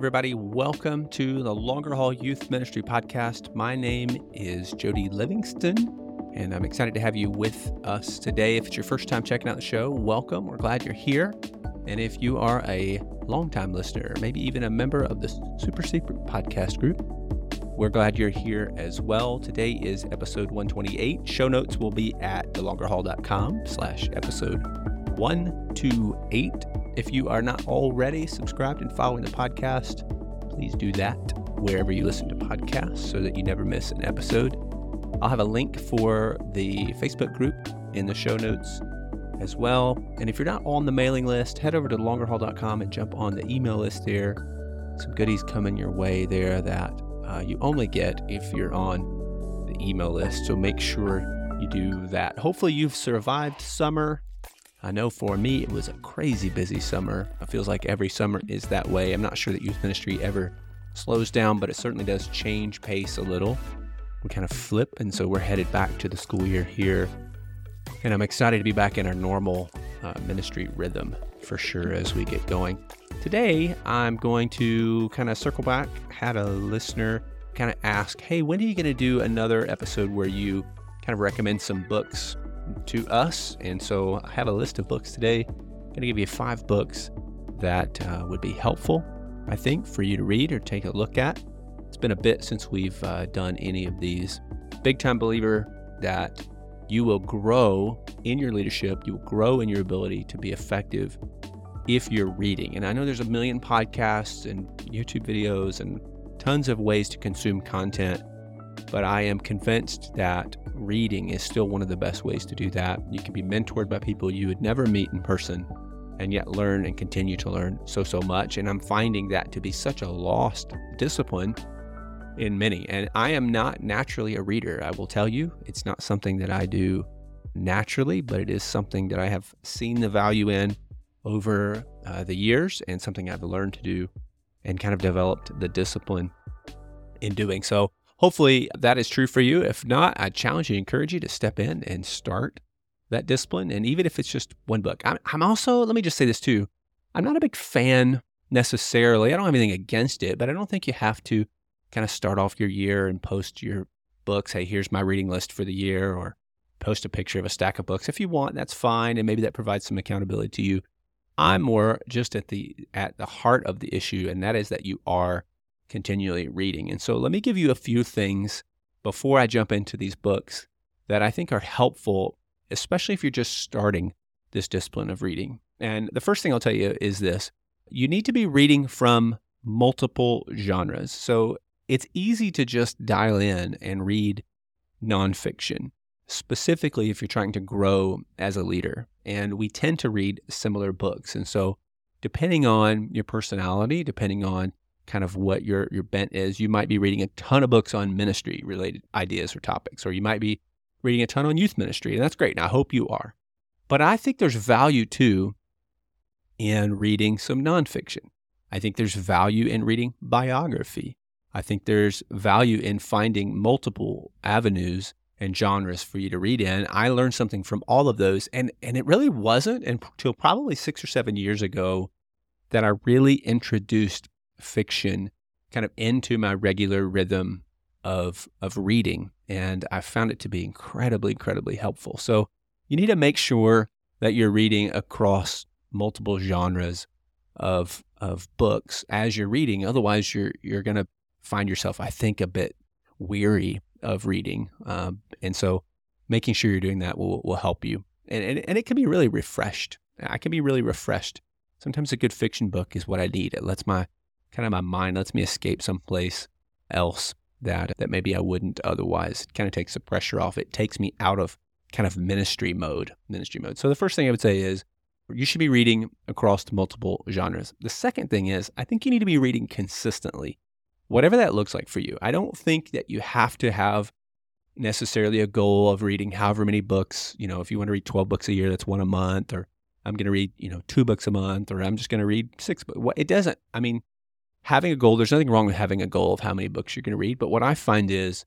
Everybody. Welcome to the Longer Haul Youth Ministry Podcast. My name is Jody Livingston, and I'm excited to have you with us today. If it's your first time checking out the show, welcome. We're glad you're here. And if you are a longtime listener, maybe even a member of the Super Secret Podcast group, we're glad you're here as well. Today is episode 128. Show notes will be at thelongerhaul.com slash episode 128. If you are not already subscribed and following the podcast, please do that wherever you listen to podcasts so that you never miss an episode. I'll have a link for the Facebook group in the show notes as well. And if you're not on the mailing list, head over to longerhaul.com and jump on the email list there. Some goodies coming your way there that uh, you only get if you're on the email list. So make sure you do that. Hopefully, you've survived summer. I know for me, it was a crazy busy summer. It feels like every summer is that way. I'm not sure that youth ministry ever slows down, but it certainly does change pace a little. We kind of flip, and so we're headed back to the school year here. And I'm excited to be back in our normal uh, ministry rhythm for sure as we get going. Today, I'm going to kind of circle back. Had a listener kind of ask, Hey, when are you going to do another episode where you kind of recommend some books to us? And so I have a list of books today. I'm going to give you five books that uh, would be helpful, I think, for you to read or take a look at. It's been a bit since we've uh, done any of these. Big time believer that you will grow in your leadership, you will grow in your ability to be effective if you're reading. And I know there's a million podcasts and YouTube videos and tons of ways to consume content, but I am convinced that reading is still one of the best ways to do that. You can be mentored by people you would never meet in person and yet learn and continue to learn so, so much. And I'm finding that to be such a lost discipline in many. And I am not naturally a reader, I will tell you. It's not something that I do naturally, but it is something that I have seen the value in over uh, the years and something I've learned to do and kind of developed the discipline in doing. So hopefully that is true for you. If not, I challenge you, encourage you to step in and start that discipline. And even if it's just one book, I'm, I'm also, let me just say this too. I'm not a big fan necessarily. I don't have anything against it, but I don't think you have to kind of start off your year and post your books. Hey, here's my reading list for the year, or post a picture of a stack of books. If you want, that's fine. And maybe that provides some accountability to you. I'm more just at the at the heart of the issue, and that is that you are continually reading. And so let me give you a few things before I jump into these books that I think are helpful, especially if you're just starting this discipline of reading. And the first thing I'll tell you is this you need to be reading from multiple genres. So it's easy to just dial in and read nonfiction, specifically if you're trying to grow as a leader. And we tend to read similar books. And so, depending on your personality, depending on kind of what your, your bent is, you might be reading a ton of books on ministry related ideas or topics, or you might be reading a ton on youth ministry. And that's great. And I hope you are. But I think there's value too in reading some nonfiction. I think there's value in reading biography. I think there's value in finding multiple avenues and genres for you to read in. I learned something from all of those. And, and it really wasn't until probably six or seven years ago that I really introduced fiction kind of into my regular rhythm of, of reading. And I found it to be incredibly, incredibly helpful. So you need to make sure that you're reading across multiple genres of of books as you're reading. Otherwise, you're you're going to find yourself, I think, a bit weary of reading. Um, and so, making sure you're doing that will will help you. And, and and it can be really refreshed. I can be really refreshed. Sometimes a good fiction book is what I need. It lets my kind of my mind lets me escape someplace else that that maybe I wouldn't otherwise. It kind of takes the pressure off. It takes me out of kind of ministry mode. Ministry mode. So the first thing I would say is you should be reading across multiple genres. The second thing is, I think you need to be reading consistently, whatever that looks like for you. I don't think that you have to have necessarily a goal of reading however many books. You know, if you want to read 12 books a year, that's one a month, or I'm going to read, you know, two books a month, or I'm just going to read six books. It doesn't, I mean, having a goal, there's nothing wrong with having a goal of how many books you're going to read. But what I find is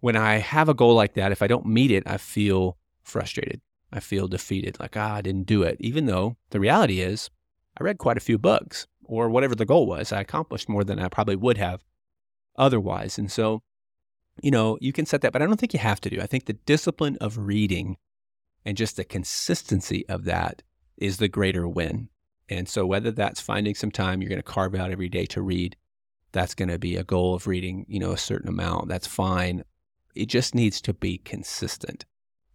when I have a goal like that, if I don't meet it, I feel frustrated. I feel defeated, like, ah, I didn't do it. Even though the reality is, I read quite a few books or whatever the goal was. I accomplished more than I probably would have otherwise. And so, you know, you can set that, but I don't think you have to do. I think the discipline of reading and just the consistency of that is the greater win. And so, whether that's finding some time you're going to carve out every day to read, that's going to be a goal of reading, you know, a certain amount. That's fine. It just needs to be consistent.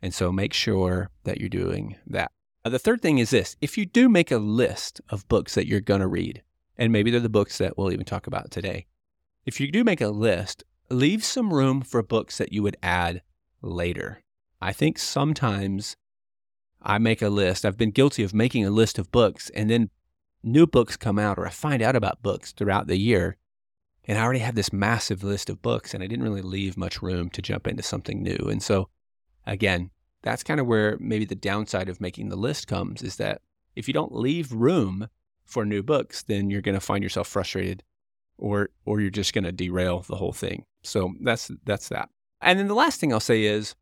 And so, make sure that you're doing that. Uh, the third thing is this if you do make a list of books that you're going to read, and maybe they're the books that we'll even talk about today, if you do make a list, leave some room for books that you would add later. I think sometimes I make a list. I've been guilty of making a list of books and then new books come out or I find out about books throughout the year. And I already have this massive list of books and I didn't really leave much room to jump into something new. And so, again, that's kind of where maybe the downside of making the list comes is that if you don't leave room for new books, then you're going to find yourself frustrated or or you're just going to derail the whole thing. So that's that's that. And then the last thing I'll say is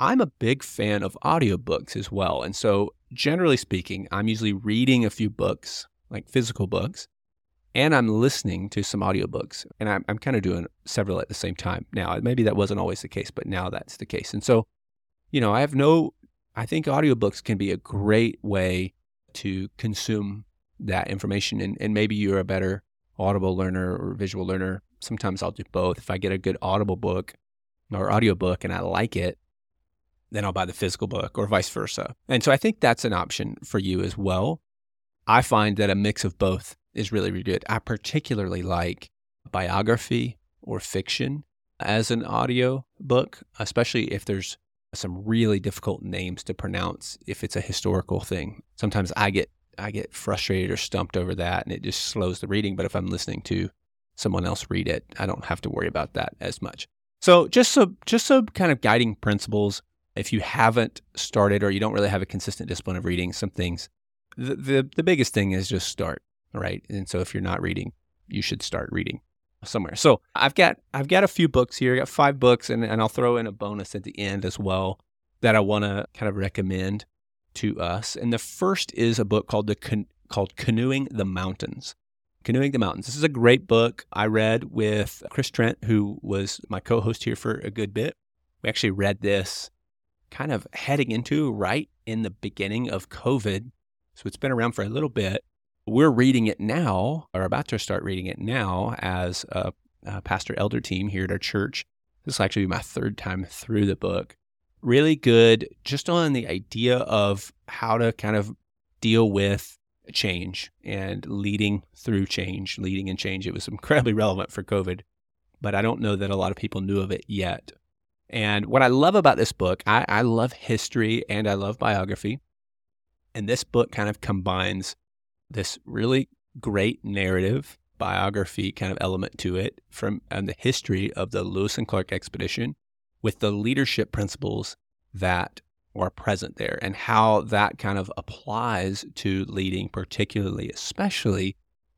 I'm a big fan of audiobooks as well. And so, generally speaking, I'm usually reading a few books, like physical books, and I'm listening to some audiobooks. And I'm, I'm kind of doing several at the same time now. Maybe that wasn't always the case, but now that's the case. And so, you know, I have no, I think audiobooks can be a great way to consume that information. And, and maybe you're a better audible learner or visual learner. Sometimes I'll do both. If I get a good audible book or audiobook and I like it, then I'll buy the physical book or vice versa. And so I think that's an option for you as well. I find that a mix of both is really, really good. I particularly like biography or fiction as an audio book, especially if there's some really difficult names to pronounce if it's a historical thing. Sometimes I get I get frustrated or stumped over that and it just slows the reading, but if I'm listening to someone else read it, I don't have to worry about that as much. So just so just so kind of guiding principles if you haven't started or you don't really have a consistent discipline of reading some things, the, the, the biggest thing is just start, right? And so if you're not reading, you should start reading somewhere. So I've got I've got a few books here. I got five books, and, and I'll throw in a bonus at the end as well that I want to kind of recommend to us. And the first is a book called the Can- called Canoeing the Mountains. Canoeing the Mountains. This is a great book I read with Chris Trent, who was my co-host here for a good bit. We actually read this kind of heading into right in the beginning of COVID. So it's been around for a little bit. We're reading it now, or about to start reading it now as a, a pastor elder team here at our church. This will actually be my third time through the book. Really good, just on the idea of how to kind of deal with change and leading through change, leading in change. It was incredibly relevant for COVID, but I don't know that a lot of people knew of it yet. And what I love about this book, I, I love history and I love biography. And this book kind of combines this really great narrative biography kind of element to it from and the history of the Lewis and Clark expedition with the leadership principles that are present there and how that kind of applies to leading, particularly, especially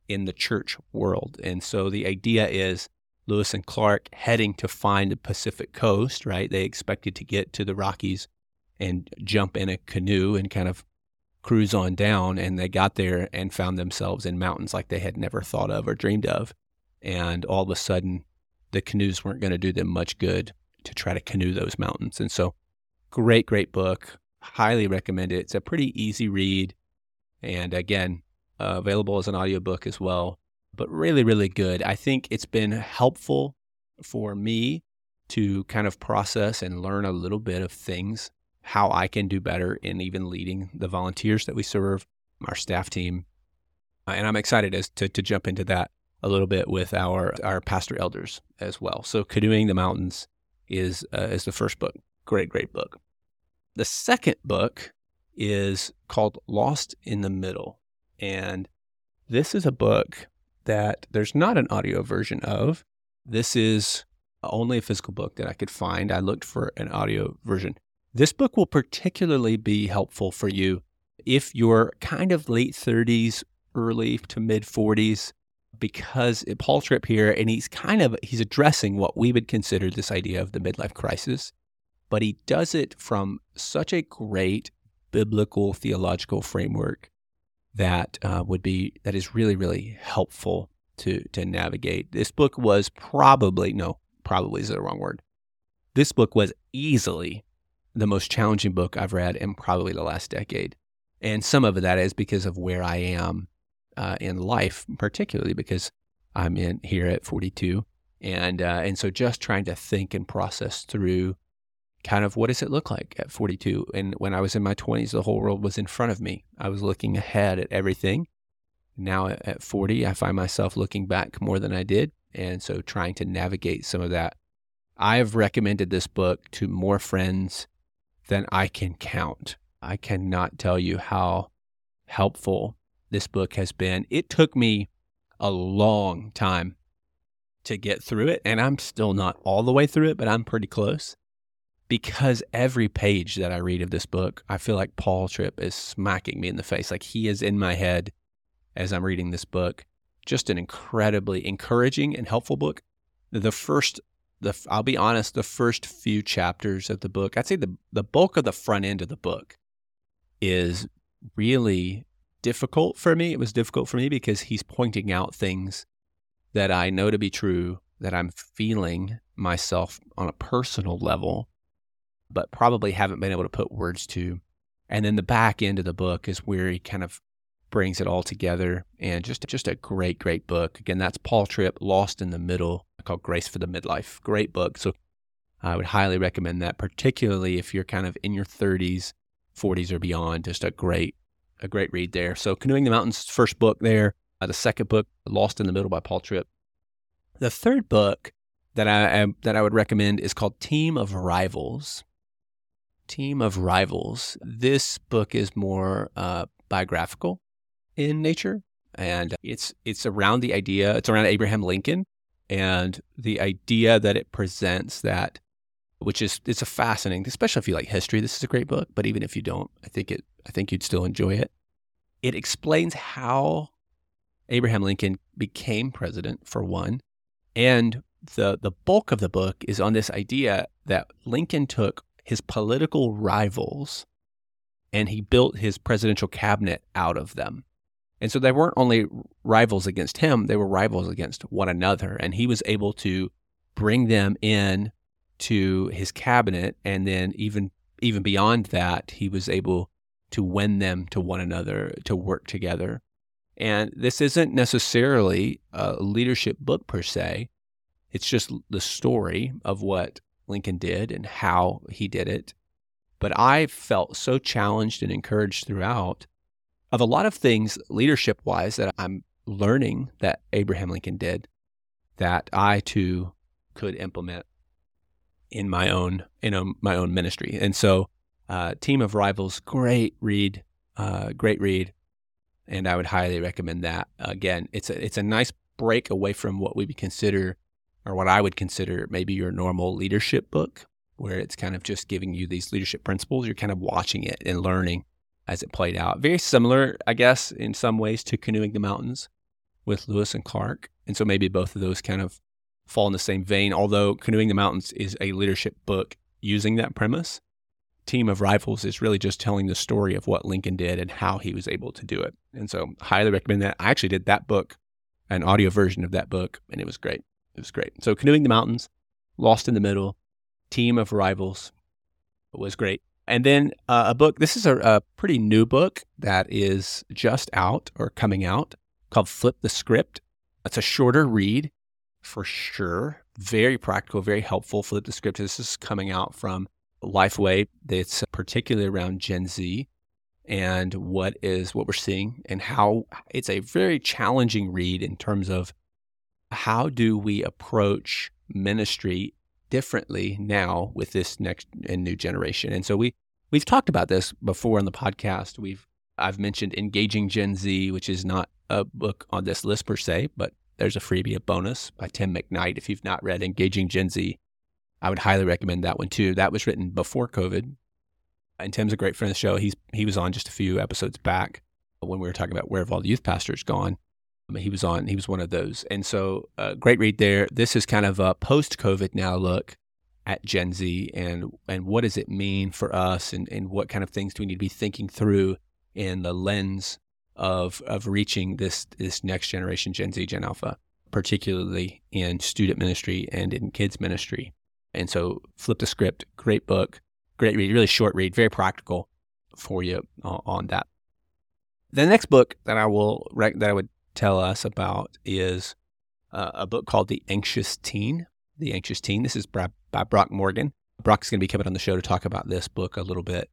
in the church world. And so the idea is Lewis and Clark heading to find the Pacific coast, right? They expected to get to the Rockies and jump in a canoe and kind of cruise on down. And they got there and found themselves in mountains like they had never thought of or dreamed of. And all of a sudden, the canoes weren't going to do them much good to try to canoe those mountains. And so, great, great book. Highly recommend it. It's a pretty easy read. And again, uh, available as an audiobook as well but really, really good. I think it's been helpful for me to kind of process and learn a little bit of things, how I can do better in even leading the volunteers that we serve, our staff team. Uh, and I'm excited as to, to jump into that a little bit with our, our pastor elders as well. So Canoeing the Mountains is, uh, is the first book. Great, great book. The second book is called Lost in the Middle. And this is a book that there's not an audio version of. This is only a physical book that I could find. I looked for an audio version. This book will particularly be helpful for you if you're kind of late 30s, early to mid 40s, because Paul Tripp here, and he's kind of he's addressing what we would consider this idea of the midlife crisis, but he does it from such a great biblical theological framework that uh, would be that is really really helpful to to navigate. This book was probably no, probably is the wrong word. This book was easily the most challenging book I've read in probably the last decade, and some of that is because of where I am uh, in life, particularly because I'm in here at 42, and uh, and so just trying to think and process through kind of what does it look like at 42 and when i was in my 20s the whole world was in front of me. I was looking ahead at everything. Now at 40 i find myself looking back more than i did and so trying to navigate some of that. I have recommended this book to more friends than i can count. I cannot tell you how helpful this book has been. It took me a long time to get through it and i'm still not all the way through it but i'm pretty close because every page that I read of this book, I feel like Paul Tripp is smacking me in the face. Like he is in my head as I'm reading this book. Just an incredibly encouraging and helpful book. The first, the I'll be honest, the first few chapters of the book, I'd say the the bulk of the front end of the book is really difficult for me. It was difficult for me because he's pointing out things that I know to be true, that I'm feeling myself on a personal level but probably haven't been able to put words to. And then the back end of the book is where he kind of brings it all together and just just a great great book. Again, that's Paul Tripp, Lost in the Middle, called Grace for the Midlife. Great book. So I would highly recommend that, particularly if you're kind of in your 30s, 40s or beyond. Just a great a great read there. So Canoeing the Mountains, first book there. Uh, the second book, Lost in the Middle by Paul Tripp. The third book that I, I that I would recommend is called Team of Rivals Team of Rivals. This book is more uh, biographical in nature, and it's it's around the idea. It's around Abraham Lincoln, and the idea that it presents that, which is it's a fascinating, especially if you like history. This is a great book, but even if you don't, I think it I think you'd still enjoy it. It explains how Abraham Lincoln became president for one, and the the bulk of the book is on this idea that Lincoln took his political rivals and he built his presidential cabinet out of them. And so they weren't only rivals against him, they were rivals against one another. And he was able to bring them in to his cabinet. And then even, even beyond that, he was able to win them to one another to work together. And this isn't necessarily a leadership book per se. It's just the story of what Lincoln did and how he did it. But I felt so challenged and encouraged throughout of a lot of things leadership wise that I'm learning that Abraham Lincoln did that I too could implement in my own in my own ministry. And so, uh, Team of Rivals, great read, uh, great read, and I would highly recommend that. Again, it's a it's a nice break away from what we would consider or what I would consider maybe your normal leadership book, where it's kind of just giving you these leadership principles. You're kind of watching it and learning as it played out. Very similar, I guess, in some ways to Canoeing the Mountains with Lewis and Clark. And so maybe both of those kind of fall in the same vein, although Canoeing the Mountains is a leadership book using that premise. Team of Rivals is really just telling the story of what Lincoln did and how he was able to do it. And so highly recommend that. I actually did that book, an audio version of that book, and it was great. It was great. So canoeing the mountains, lost in the middle, team of rivals was great. And then uh, a book. This is a, a pretty new book that is just out or coming out called Flip the Script. It's a shorter read for sure. Very practical, very helpful. Flip the Script. This is coming out from Lifeway. It's particularly around Gen Z and what is what we're seeing and how it's a very challenging read in terms of how do we approach ministry differently now with this next and new generation? And so we we've talked about this before on the podcast. We've I've mentioned engaging Gen Z, which is not a book on this list per se, but there's a freebie, a bonus by Tim McKnight. If you've not read Engaging Gen Z, I would highly recommend that one too. That was written before COVID. And Tim's a great friend of the show. He's he was on just a few episodes back when we were talking about where have all the youth pastors gone he was on. He was one of those, and so uh, great read there. This is kind of a post-COVID now look at Gen Z and and what does it mean for us, and and what kind of things do we need to be thinking through in the lens of of reaching this this next generation, Gen Z, Gen Alpha, particularly in student ministry and in kids ministry. And so, flip the script. Great book, great read, really short read, very practical for you on that. The next book that I will that I would tell us about is uh, a book called The Anxious Teen. The Anxious Teen. This is by, by Brock Morgan. Brock's going to be coming on the show to talk about this book a little bit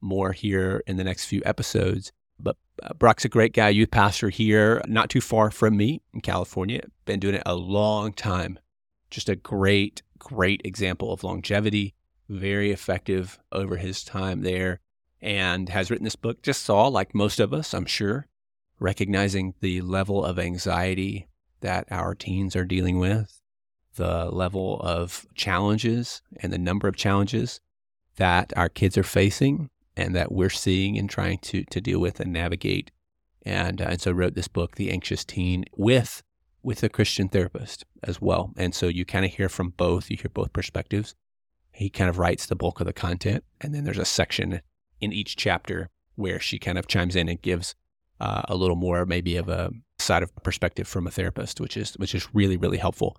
more here in the next few episodes. But uh, Brock's a great guy, youth pastor here, not too far from me in California. Been doing it a long time. Just a great, great example of longevity, very effective over his time there, and has written this book. Just saw, like most of us, I'm sure, recognizing the level of anxiety that our teens are dealing with, the level of challenges and the number of challenges that our kids are facing and that we're seeing and trying to, to deal with and navigate. And, uh, and so wrote this book, The Anxious Teen, with with a Christian therapist as well. And so you kind of hear from both, you hear both perspectives. He kind of writes the bulk of the content, and then there's a section in each chapter where she kind of chimes in and gives uh, a little more maybe of a side of perspective from a therapist, which is which is really really helpful.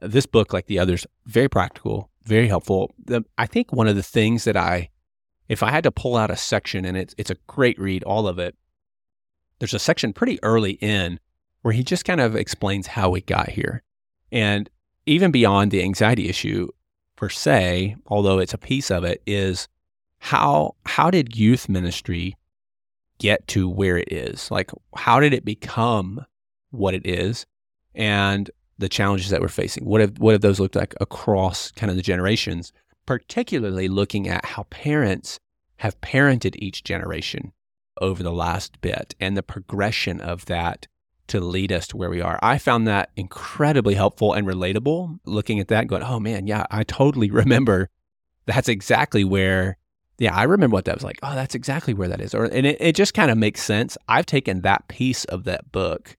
This book, like the others, very practical, very helpful. The, I think one of the things that I, if I had to pull out a section, and it's it's a great read, all of it. There's a section pretty early in where he just kind of explains how we got here, and even beyond the anxiety issue per se, although it's a piece of it, is how how did youth ministry get to where it is? Like, how did it become what it is? And the challenges that we're facing. What have what have those looked like across kind of the generations? Particularly looking at how parents have parented each generation over the last bit and the progression of that to lead us to where we are. I found that incredibly helpful and relatable. Looking at that, going, oh man, yeah, I totally remember. That's exactly where yeah, I remember what that was like. Oh, that's exactly where that is. Or and it, it just kind of makes sense. I've taken that piece of that book,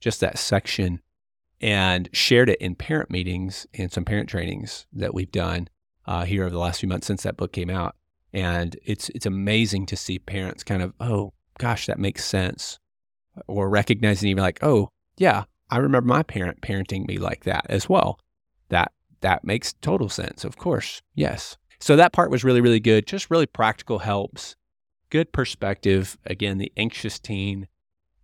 just that section, and shared it in parent meetings and some parent trainings that we've done uh, here over the last few months since that book came out. And it's it's amazing to see parents kind of, oh gosh, that makes sense, or recognizing even like, oh yeah, I remember my parent parenting me like that as well. That that makes total sense. Of course, yes. So that part was really, really good. Just really practical helps, good perspective. Again, The Anxious Teen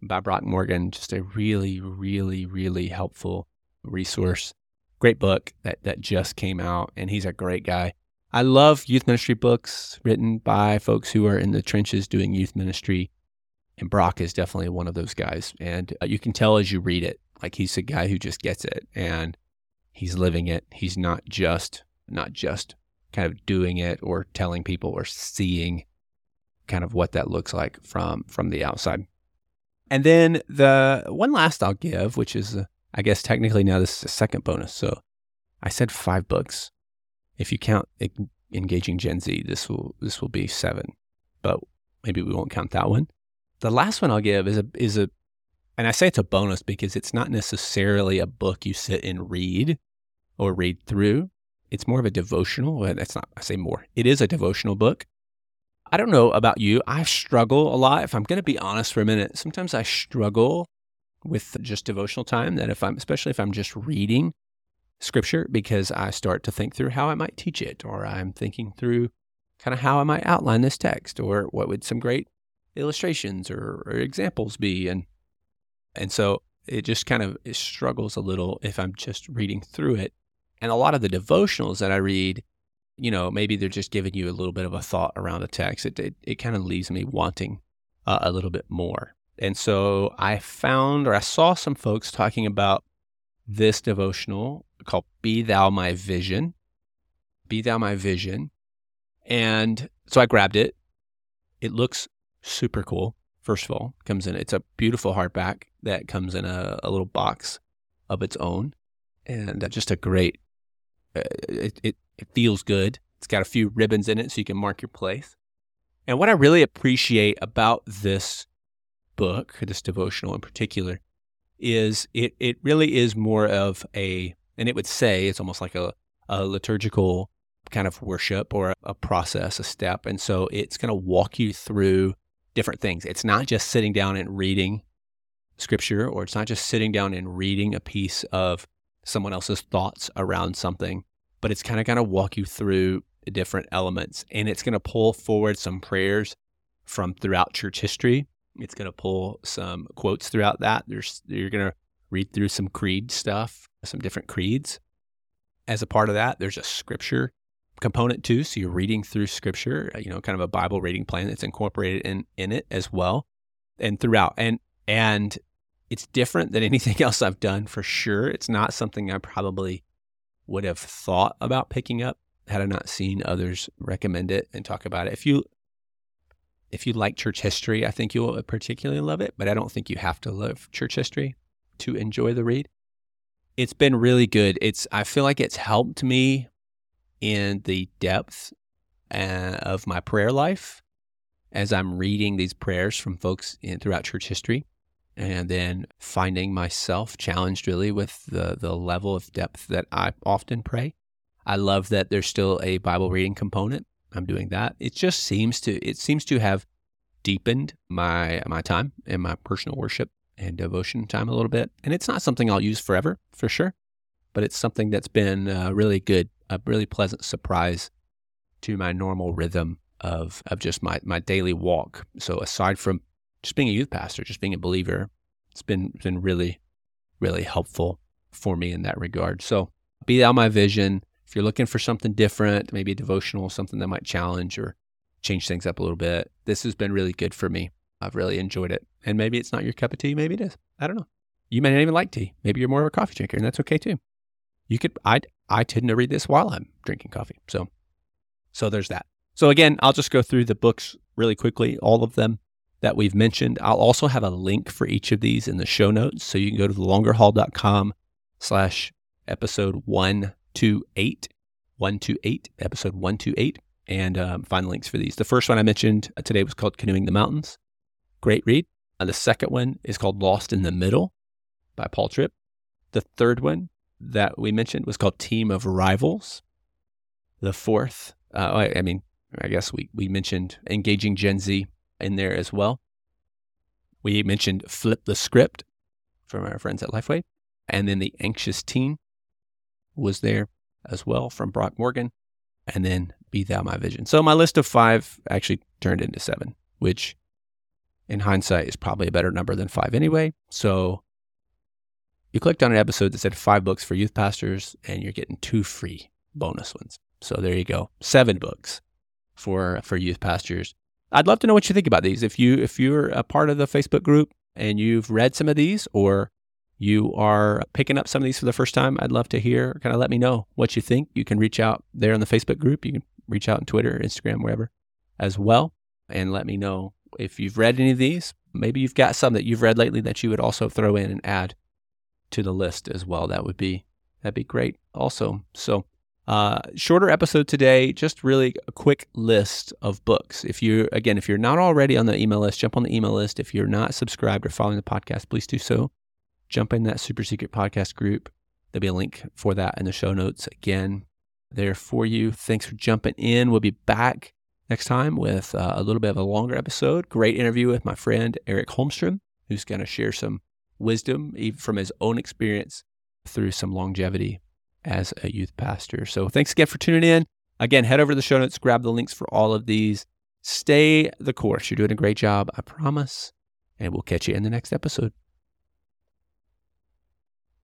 by Brock Morgan, just a really, really, really helpful resource. Great book that, that just came out, and he's a great guy. I love youth ministry books written by folks who are in the trenches doing youth ministry. And Brock is definitely one of those guys. And uh, you can tell as you read it, like he's a guy who just gets it and he's living it. He's not just, not just kind of doing it or telling people or seeing kind of what that looks like from from the outside. And then the one last I'll give, which is uh, I guess technically now this is a second bonus. So I said five books. If you count engaging Gen Z, this will this will be seven, but maybe we won't count that one. The last one I'll give is a is a, and I say it's a bonus because it's not necessarily a book you sit and read or read through. It's more of a devotional. That's not, I say more. It is a devotional book. I don't know about you. I struggle a lot. If I'm going to be honest for a minute, sometimes I struggle with just devotional time that if I'm, especially if I'm just reading scripture, because I start to think through how I might teach it, or I'm thinking through kind of how I might outline this text, or what would some great illustrations or, or examples be. And, and so it just kind of it struggles a little if I'm just reading through it. And a lot of the devotionals that I read, you know, maybe they're just giving you a little bit of a thought around a text. It, it, it kind of leaves me wanting uh, a little bit more. And so I found or I saw some folks talking about this devotional called Be Thou My Vision. Be Thou My Vision. And so I grabbed it. It looks super cool. First of all, comes in, it's a beautiful hardback that comes in a, a little box of its own. And just a great uh, Uh, it, it, it feels good. It's got a few ribbons in it so you can mark your place. And what I really appreciate about this book, this devotional in particular, is it, it really is more of a, and it would say it's almost like a, a liturgical kind of worship or a, a process, a step. And so it's going to walk you through different things. It's not just sitting down and reading scripture, or it's not just sitting down and reading a piece of someone else's thoughts around something, but it's kind of going to walk you through different elements and it's going to pull forward some prayers from throughout church history. It's going to pull some quotes throughout that. There's you're going to read through some creed stuff, some different creeds. As a part of that, there's a scripture component too. So you're reading through scripture, uh, you know, kind of a Bible reading plan that's incorporated in in it as well, and throughout. And and it's different than anything else I've done for sure. It's not something I probably would have thought about picking up had I not seen others recommend it and talk about it. If you if you like church history, I think you'll particularly love it, but I don't think you have to love church history to enjoy the read. It's been really good. It's I feel like it's helped me in the depth uh, of my prayer life as I'm reading these prayers from folks in, throughout church history and then finding myself challenged really with the the level of depth that I often pray. I love that there's still a Bible reading component. I'm doing that. It just seems to it seems to have deepened my my time and my personal worship and devotion time a little bit. And it's not something I'll use forever, for sure, but it's something that's been uh, really good, a really pleasant surprise to my normal rhythm of of just my my daily walk. So aside from just being a youth pastor, just being a believer, it's been been really really helpful for me in that regard. So be thou my vision. If you're looking for something different, maybe a devotional, something that might challenge or change things up a little bit, this has been really good for me. I've really enjoyed it. And maybe it's not your cup of tea. Maybe it is. I don't know. You may not even like tea. Maybe you're more of a coffee drinker, and that's okay too. You could. I I tend to read this while I'm drinking coffee. So, so there's that. So again, I'll just go through the books really quickly, all of them that we've mentioned. I'll also have a link for each of these in the show notes. So you can go to thelongerhaul.com slash episode 128, 128, episode 128, and um, find links for these. The first one I mentioned today was called Canoeing the Mountains. Great read. And the second one is called Lost in the Middle by Paul Tripp. The third one that we mentioned was called Team of Rivals. The fourth, uh, I, I mean, I guess we, we mentioned Engaging Gen Z in there as well. We mentioned Flip the Script from our friends at Lifeway. And then The Anxious Teen was there as well from Brock Morgan. And then Be Thou My Vision. So my list of five actually turned into seven, which in hindsight is probably a better number than five anyway. So you clicked on an episode that said five books for youth pastors, and you're getting two free bonus ones. So there you go, seven books for for youth pastors. I'd love to know what you think about these. If you if you're a part of the Facebook group and you've read some of these, or you are picking up some of these for the first time, I'd love to hear. Kind of let me know what you think. You can reach out there in the Facebook group. You can reach out on Twitter, Instagram, wherever, as well, and let me know if you've read any of these. Maybe you've got some that you've read lately that you would also throw in and add to the list as well. That would be that'd be great. Also, so uh, shorter episode today, just really a quick list of books. If you again, if you're not already on the email list, jump on the email list. If you're not subscribed or following the podcast, please do so. Jump in that super secret podcast group. There'll be a link for that in the show notes again there for you. Thanks for jumping in. We'll be back next time with uh, a little bit of a longer episode. Great interview with my friend Eric Holmstrom, who's going to share some wisdom from his own experience through some longevity as a youth pastor. So thanks again for tuning in. Again, head over to the show notes, grab the links for all of these. Stay the course. You're doing a great job, I promise. And we'll catch you in the next episode.